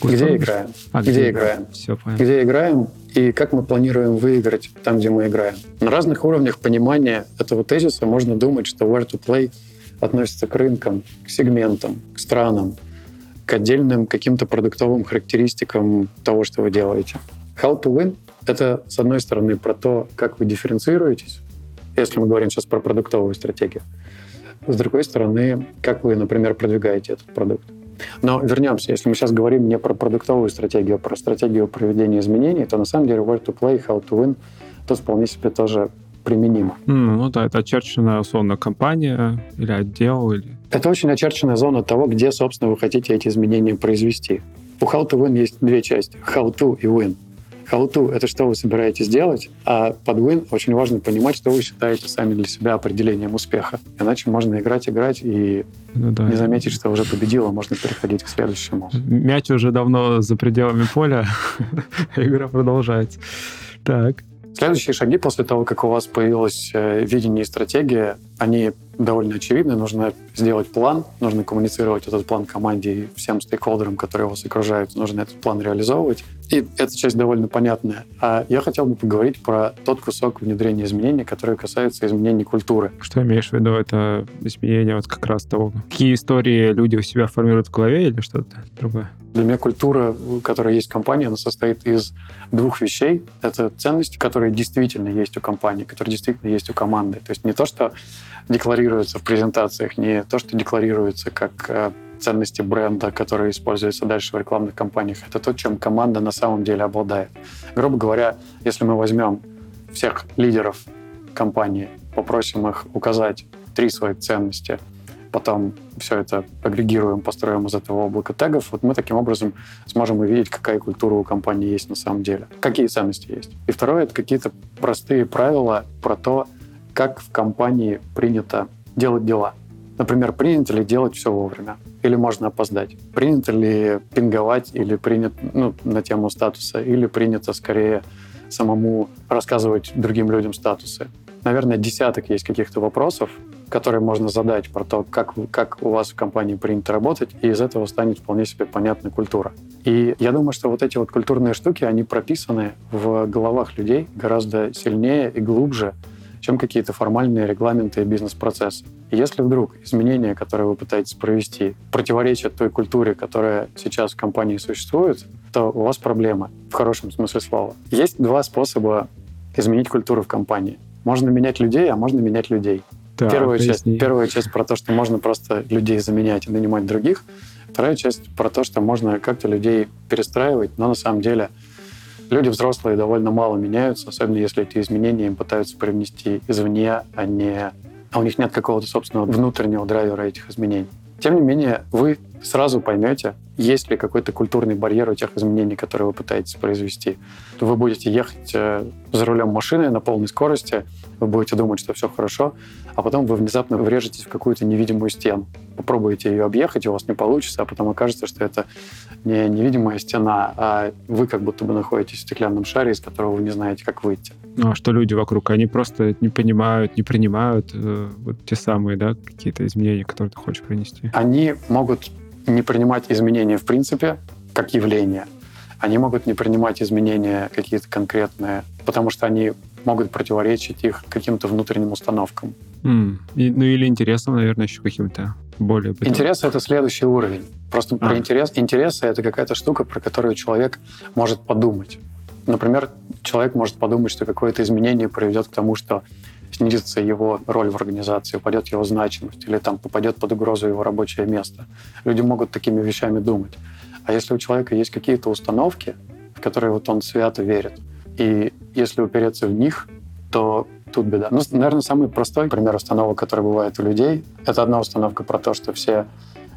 Где играем? А, где, где играем? Все, понятно. Где играем и как мы планируем выиграть там, где мы играем. На разных уровнях понимания этого тезиса можно думать, что where to play относится к рынкам, к сегментам, к странам, к отдельным каким-то продуктовым характеристикам того, что вы делаете. How to win — это, с одной стороны, про то, как вы дифференцируетесь, если мы говорим сейчас про продуктовую стратегию. С другой стороны, как вы, например, продвигаете этот продукт. Но вернемся, если мы сейчас говорим не про продуктовую стратегию, а про стратегию проведения изменений, то на самом деле where to play, how to win, тут вполне себе тоже применимо. Mm, ну да, это очерченная условно компания или отдел. Или... Это очень очерченная зона того, где, собственно, вы хотите эти изменения произвести. У how to win есть две части. How to и win. How to — это что вы собираетесь делать, а под win очень важно понимать, что вы считаете сами для себя определением успеха. Иначе можно играть, играть и ну, да. не заметить, что уже победила, можно переходить к следующему. Мяч уже давно за пределами поля, *laughs* игра продолжается. Так. Следующие шаги после того, как у вас появилось э, видение и стратегия, они довольно очевидны. Нужно сделать план, нужно коммуницировать этот план команде и всем стейкхолдерам, которые вас окружают. Нужно этот план реализовывать. И эта часть довольно понятная. А я хотел бы поговорить про тот кусок внедрения изменений, который касается изменений культуры. Что имеешь в виду? Это изменение вот как раз того, какие истории люди у себя формируют в голове или что-то другое? Для меня культура, которая есть в компании, она состоит из двух вещей. Это ценности, которые действительно есть у компании, которые действительно есть у команды. То есть не то, что декларируется в презентациях, не то, что декларируется как э, ценности бренда, которые используются дальше в рекламных кампаниях. Это то, чем команда на самом деле обладает. Грубо говоря, если мы возьмем всех лидеров компании, попросим их указать три своих ценности, потом все это агрегируем, построим из этого облака тегов, вот мы таким образом сможем увидеть, какая культура у компании есть на самом деле, какие ценности есть. И второе — это какие-то простые правила про то, как в компании принято делать дела. Например, принято ли делать все вовремя? Или можно опоздать? Принято ли пинговать или принято ну, на тему статуса? Или принято скорее самому рассказывать другим людям статусы? Наверное, десяток есть каких-то вопросов, которые можно задать про то, как, как у вас в компании принято работать, и из этого станет вполне себе понятна культура. И я думаю, что вот эти вот культурные штуки, они прописаны в головах людей гораздо сильнее и глубже, чем какие-то формальные регламенты и бизнес-процессы. Если вдруг изменения, которые вы пытаетесь провести, противоречат той культуре, которая сейчас в компании существует, то у вас проблема в хорошем смысле слова. Есть два способа изменить культуру в компании. Можно менять людей, а можно менять людей. Да, первая, часть, первая часть про то, что можно просто людей заменять и нанимать других. Вторая часть про то, что можно как-то людей перестраивать, но на самом деле Люди взрослые довольно мало меняются, особенно если эти изменения им пытаются привнести извне, а не... А у них нет какого-то собственного внутреннего драйвера этих изменений. Тем не менее, вы сразу поймете, есть ли какой-то культурный барьер у тех изменений, которые вы пытаетесь произвести. Вы будете ехать э, за рулем машины на полной скорости, вы будете думать, что все хорошо, а потом вы внезапно врежетесь в какую-то невидимую стену. Попробуете ее объехать, у вас не получится, а потом окажется, что это не невидимая стена, а вы как будто бы находитесь в стеклянном шаре, из которого вы не знаете, как выйти. Ну а что люди вокруг? Они просто не понимают, не принимают э, вот те самые, да, какие-то изменения, которые ты хочешь принести? Они могут не принимать изменения в принципе как явление. Они могут не принимать изменения какие-то конкретные, потому что они могут противоречить их каким-то внутренним установкам. Mm. И, ну или интересом, наверное, еще каким-то более... Бытовым. Интерес — это следующий уровень. Просто а. про интерес. Интерес — это какая-то штука, про которую человек может подумать. Например, человек может подумать, что какое-то изменение приведет к тому, что снизится его роль в организации, упадет его значимость или там попадет под угрозу его рабочее место. Люди могут такими вещами думать. А если у человека есть какие-то установки, в которые вот он свято верит, и если упереться в них, то тут беда. Ну, наверное, самый простой пример установок, который бывает у людей, это одна установка про то, что все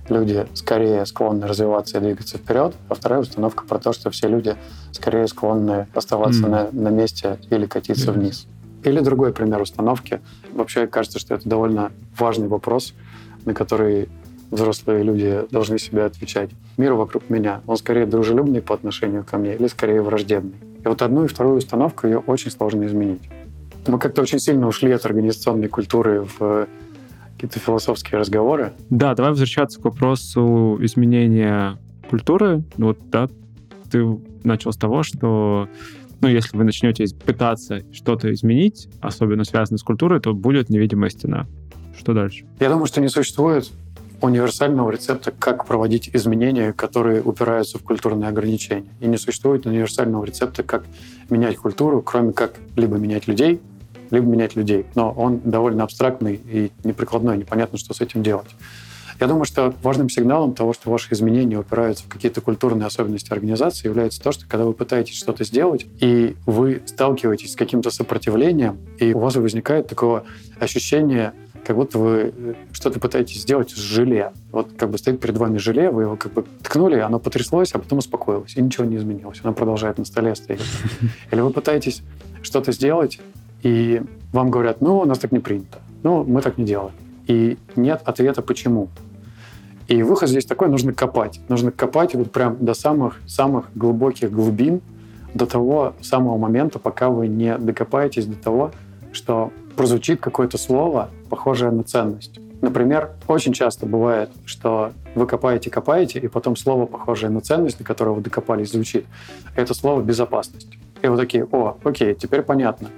люди скорее склонны развиваться и двигаться вперед, а вторая установка про то, что все люди скорее склонны оставаться mm. на, на месте или катиться mm. вниз. Или другой пример установки. Вообще кажется, что это довольно важный вопрос, на который взрослые люди должны себе отвечать. Мир вокруг меня, он скорее дружелюбный по отношению ко мне или скорее враждебный? И вот одну и вторую установку ее очень сложно изменить. Мы как-то очень сильно ушли от организационной культуры в какие-то философские разговоры. Да, давай возвращаться к вопросу изменения культуры. Вот, да, ты начал с того, что ну, если вы начнете пытаться что-то изменить, особенно связанное с культурой, то будет невидимая стена. Что дальше? Я думаю, что не существует универсального рецепта, как проводить изменения, которые упираются в культурные ограничения. И не существует универсального рецепта, как менять культуру, кроме как либо менять людей, либо менять людей. Но он довольно абстрактный и неприкладной, непонятно, что с этим делать. Я думаю, что важным сигналом того, что ваши изменения упираются в какие-то культурные особенности организации, является то, что когда вы пытаетесь что-то сделать, и вы сталкиваетесь с каким-то сопротивлением, и у вас возникает такое ощущение, как будто вы э, что-то пытаетесь сделать с желе. Вот как бы стоит перед вами желе, вы его как бы ткнули, оно потряслось, а потом успокоилось, и ничего не изменилось. Оно продолжает на столе стоять. *laughs* Или вы пытаетесь что-то сделать, и вам говорят, ну, у нас так не принято. Ну, мы так не делаем. И нет ответа, почему. И выход здесь такой, нужно копать. Нужно копать вот прям до самых-самых глубоких глубин, до того самого момента, пока вы не докопаетесь до того, что прозвучит какое-то слово, похожее на ценность. Например, очень часто бывает, что вы копаете, копаете, и потом слово, похожее на ценность, до которого вы докопались, звучит. Это слово «безопасность». И вы такие, о, окей, теперь понятно.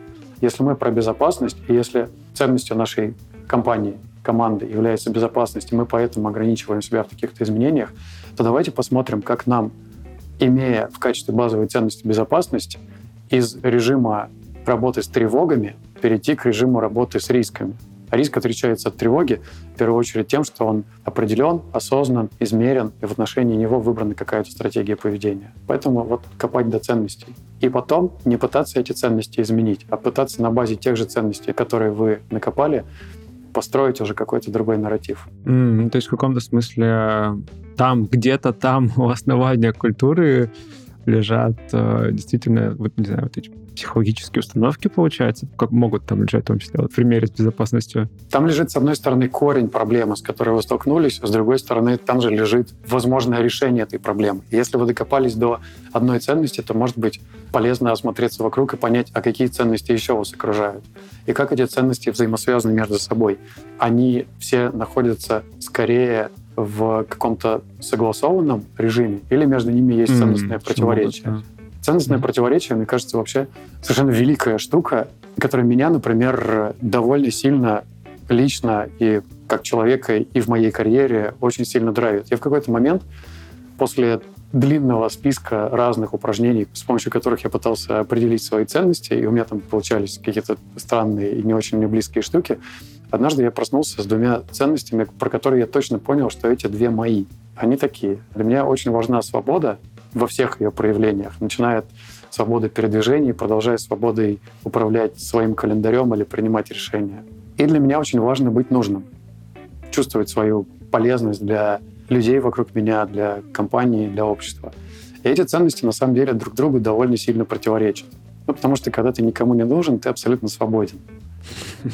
Если мы про безопасность, и если ценностью нашей компании команды является безопасность, и мы поэтому ограничиваем себя в каких-то изменениях, то давайте посмотрим, как нам, имея в качестве базовой ценности безопасность, из режима работы с тревогами перейти к режиму работы с рисками. А риск отличается от тревоги в первую очередь тем, что он определен, осознан, измерен, и в отношении него выбрана какая-то стратегия поведения. Поэтому вот копать до ценностей. И потом не пытаться эти ценности изменить, а пытаться на базе тех же ценностей, которые вы накопали, построить уже какой-то другой нарратив. Mm, то есть в каком-то смысле там, где-то там *laughs* у основания культуры лежат э, действительно, вот не знаю, вот эти психологические установки, получается, как могут там лежать, в том числе, вот в примере с безопасностью? Там лежит, с одной стороны, корень проблемы, с которой вы столкнулись, а с другой стороны, там же лежит возможное решение этой проблемы. Если вы докопались до одной ценности, то, может быть, полезно осмотреться вокруг и понять, а какие ценности еще вас окружают. И как эти ценности взаимосвязаны между собой. Они все находятся скорее в каком-то согласованном режиме, или между ними есть ценностное mm, противоречие. Ценностное mm. противоречие, мне кажется, вообще совершенно великая штука, которая меня, например, довольно сильно лично и как человека и в моей карьере очень сильно драйвит. Я в какой-то момент после длинного списка разных упражнений, с помощью которых я пытался определить свои ценности, и у меня там получались какие-то странные и не очень мне близкие штуки, однажды я проснулся с двумя ценностями, про которые я точно понял, что эти две мои. Они такие. Для меня очень важна свобода во всех ее проявлениях, начиная от свободой передвижений, продолжая свободой управлять своим календарем или принимать решения. И для меня очень важно быть нужным, чувствовать свою полезность для людей вокруг меня, для компании, для общества. И эти ценности на самом деле друг другу довольно сильно противоречат. Ну, потому что когда ты никому не нужен, ты абсолютно свободен.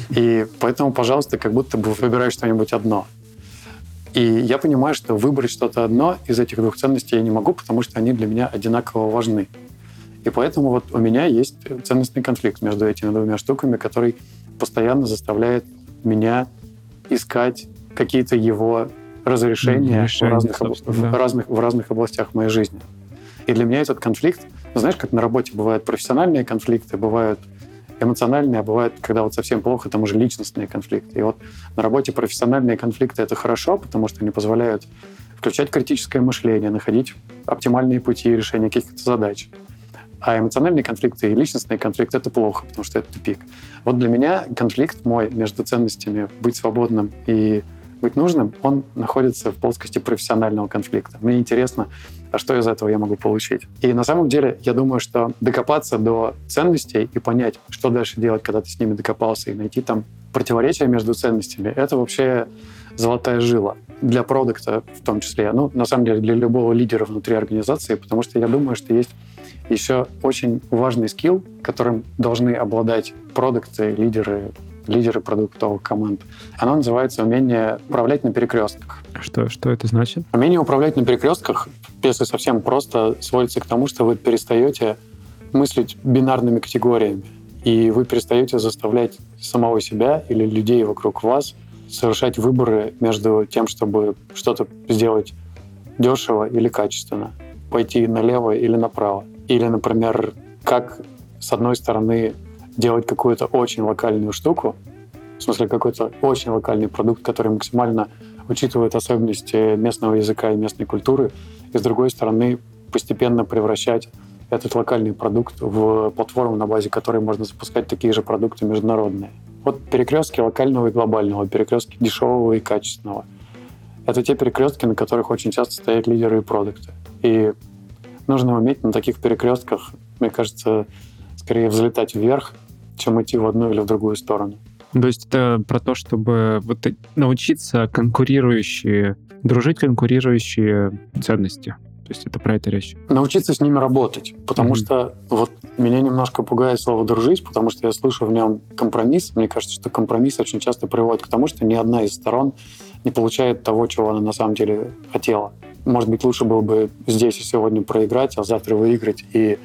И поэтому, пожалуйста, как будто бы выбирай что-нибудь одно. И я понимаю, что выбрать что-то одно из этих двух ценностей я не могу, потому что они для меня одинаково важны. И поэтому вот у меня есть ценностный конфликт между этими двумя штуками, который постоянно заставляет меня искать какие-то его разрешения в, разных, да. в, разных, в разных областях моей жизни. И для меня этот конфликт, знаешь, как на работе бывают профессиональные конфликты, бывают эмоциональные, а бывает, когда вот совсем плохо, там уже личностные конфликты. И вот на работе профессиональные конфликты — это хорошо, потому что они позволяют включать критическое мышление, находить оптимальные пути решения каких-то задач. А эмоциональные конфликты и личностные конфликты — это плохо, потому что это тупик. Вот для меня конфликт мой между ценностями быть свободным и быть нужным, он находится в плоскости профессионального конфликта. Мне интересно, а что из этого я могу получить. И на самом деле я думаю, что докопаться до ценностей и понять, что дальше делать, когда ты с ними докопался, и найти там противоречия между ценностями, это вообще золотая жила для продукта в том числе. Ну, на самом деле, для любого лидера внутри организации, потому что я думаю, что есть еще очень важный скилл, которым должны обладать продукты, лидеры лидеры продуктовых команд. Оно называется умение управлять на перекрестках. Что, что это значит? Умение управлять на перекрестках, если совсем просто, сводится к тому, что вы перестаете мыслить бинарными категориями, и вы перестаете заставлять самого себя или людей вокруг вас совершать выборы между тем, чтобы что-то сделать дешево или качественно, пойти налево или направо. Или, например, как с одной стороны делать какую-то очень локальную штуку, в смысле какой-то очень локальный продукт, который максимально учитывает особенности местного языка и местной культуры, и с другой стороны постепенно превращать этот локальный продукт в платформу, на базе которой можно запускать такие же продукты международные. Вот перекрестки локального и глобального, перекрестки дешевого и качественного. Это те перекрестки, на которых очень часто стоят лидеры и продукты. И нужно уметь на таких перекрестках, мне кажется, скорее взлетать вверх, чем идти в одну или в другую сторону. То есть это про то, чтобы вот научиться конкурирующие, дружить конкурирующие ценности. То есть это про это речь. Научиться с ними работать. Потому mm-hmm. что вот меня немножко пугает слово «дружить», потому что я слышу в нем компромисс. Мне кажется, что компромисс очень часто приводит к тому, что ни одна из сторон не получает того, чего она на самом деле хотела. Может быть, лучше было бы здесь и сегодня проиграть, а завтра выиграть и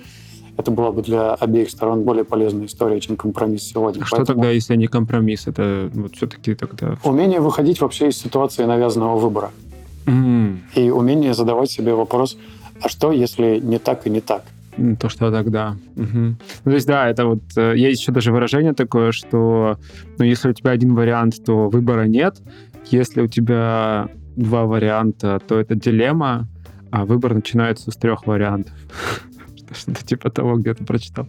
это была бы для обеих сторон более полезная история, чем компромисс сегодня. А Поэтому... что тогда, если не компромисс? Это вот все-таки тогда... Умение выходить вообще из ситуации навязанного выбора. Mm. И умение задавать себе вопрос, а что, если не так и не так? То, что тогда. Угу. Ну, то есть, да, это вот... Э, есть еще даже выражение такое, что ну, если у тебя один вариант, то выбора нет. Если у тебя два варианта, то это дилемма, а выбор начинается с трех вариантов. *laughs* *laughs* Что-то типа того где-то прочитал.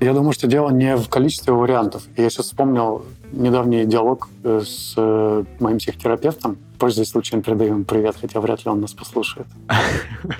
Я думаю, что дело не в количестве вариантов. Я сейчас вспомнил недавний диалог э, с э, моим психотерапевтом. Пользуясь случаем, передаю ему привет, хотя вряд ли он нас послушает. *laughs*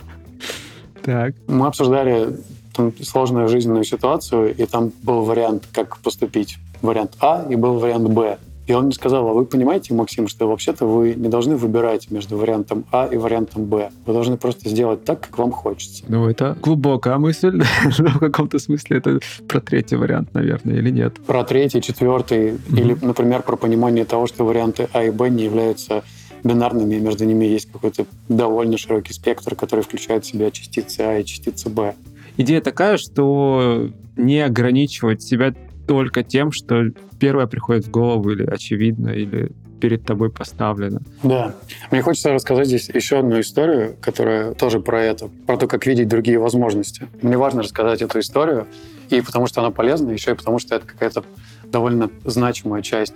Так. Мы обсуждали там, сложную жизненную ситуацию, и там был вариант, как поступить. Вариант А и был вариант Б. И он мне сказал, а вы понимаете, Максим, что вообще-то вы не должны выбирать между вариантом А и вариантом Б. Вы должны просто сделать так, как вам хочется. Ну, это глубокая мысль. *laughs* в каком-то смысле это про третий вариант, наверное, или нет? Про третий, четвертый. Mm-hmm. Или, например, про понимание того, что варианты А и Б не являются бинарными, и между ними есть какой-то довольно широкий спектр, который включает в себя частицы А и частицы Б. Идея такая, что не ограничивать себя только тем, что первое приходит в голову или очевидно, или перед тобой поставлено. Да. Мне хочется рассказать здесь еще одну историю, которая тоже про это, про то, как видеть другие возможности. Мне важно рассказать эту историю, и потому что она полезна, еще и потому что это какая-то довольно значимая часть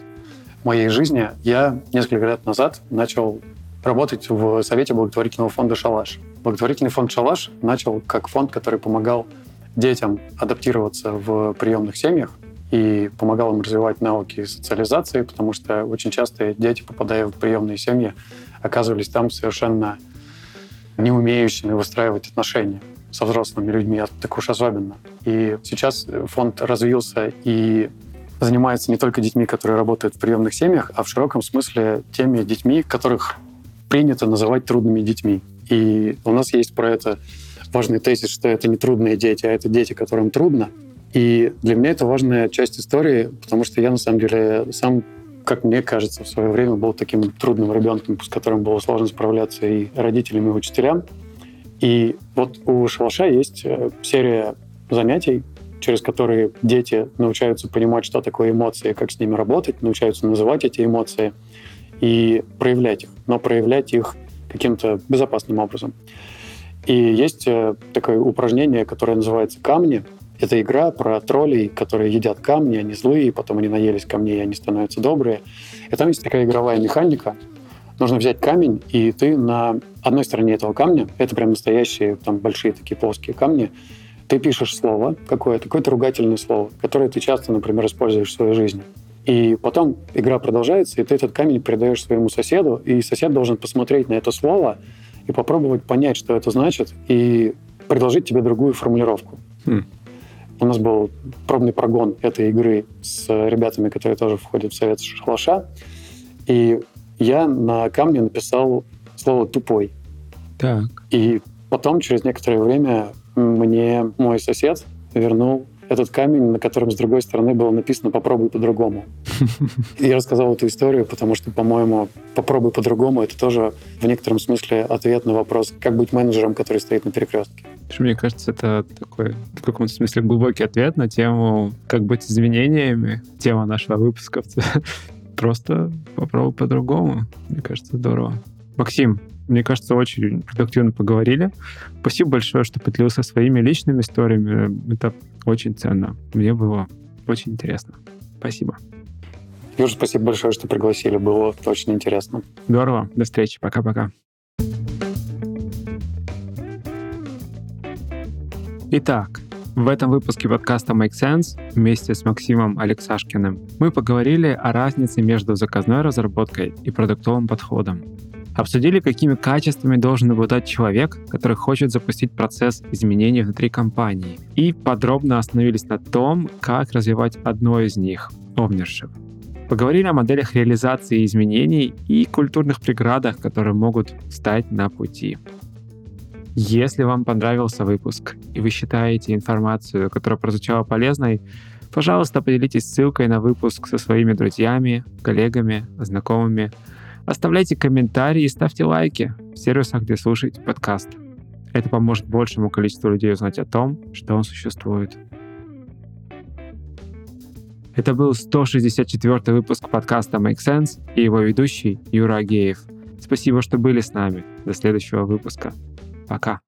моей жизни. Я несколько лет назад начал работать в Совете благотворительного фонда «Шалаш». Благотворительный фонд «Шалаш» начал как фонд, который помогал детям адаптироваться в приемных семьях, и помогал им развивать навыки социализации, потому что очень часто дети, попадая в приемные семьи, оказывались там совершенно не умеющими выстраивать отношения. со взрослыми людьми, а так уж особенно. И сейчас фонд развился и занимается не только детьми, которые работают в приемных семьях, а в широком смысле теми детьми, которых принято называть трудными детьми. И у нас есть про это важный тезис, что это не трудные дети, а это дети, которым трудно. И для меня это важная часть истории, потому что я, на самом деле, сам, как мне кажется, в свое время был таким трудным ребенком, с которым было сложно справляться и родителям, и учителям. И вот у Шалаша есть э, серия занятий, через которые дети научаются понимать, что такое эмоции, как с ними работать, научаются называть эти эмоции и проявлять их, но проявлять их каким-то безопасным образом. И есть э, такое упражнение, которое называется «Камни», это игра про троллей, которые едят камни, они злые, потом они наелись камней, и они становятся добрые. И там есть такая игровая механика. Нужно взять камень, и ты на одной стороне этого камня, это прям настоящие там большие такие плоские камни, ты пишешь слово какое-то, какое-то ругательное слово, которое ты часто, например, используешь в своей жизни. И потом игра продолжается, и ты этот камень передаешь своему соседу, и сосед должен посмотреть на это слово и попробовать понять, что это значит, и предложить тебе другую формулировку. Хм. У нас был пробный прогон этой игры с ребятами, которые тоже входят в совет шалаша. И я на камне написал слово «тупой». Так. И потом, через некоторое время, мне мой сосед вернул этот камень, на котором с другой стороны было написано «попробуй по-другому». *laughs* И я рассказал эту историю, потому что, по-моему, «попробуй по-другому» — это тоже в некотором смысле ответ на вопрос, как быть менеджером, который стоит на перекрестке. Мне кажется, это такой, в каком-то смысле, глубокий ответ на тему, как быть изменениями. Тема нашего выпуска. *laughs* Просто попробуй по-другому. Мне кажется, здорово. Максим, мне кажется, очень продуктивно поговорили. Спасибо большое, что поделился своими личными историями. Это очень ценно. Мне было очень интересно. Спасибо. Юр, спасибо большое, что пригласили. Было очень интересно. Здорово. До встречи. Пока-пока. Итак, в этом выпуске подкаста Make Sense вместе с Максимом Алексашкиным мы поговорили о разнице между заказной разработкой и продуктовым подходом. Обсудили, какими качествами должен обладать человек, который хочет запустить процесс изменений внутри компании. И подробно остановились на том, как развивать одно из них — ownership. Поговорили о моделях реализации изменений и культурных преградах, которые могут стать на пути. Если вам понравился выпуск и вы считаете информацию, которая прозвучала полезной, пожалуйста, поделитесь ссылкой на выпуск со своими друзьями, коллегами, знакомыми — Оставляйте комментарии и ставьте лайки в сервисах, где слушаете подкаст. Это поможет большему количеству людей узнать о том, что он существует. Это был 164 выпуск подкаста Make Sense и его ведущий Юра Агеев. Спасибо, что были с нами. До следующего выпуска. Пока.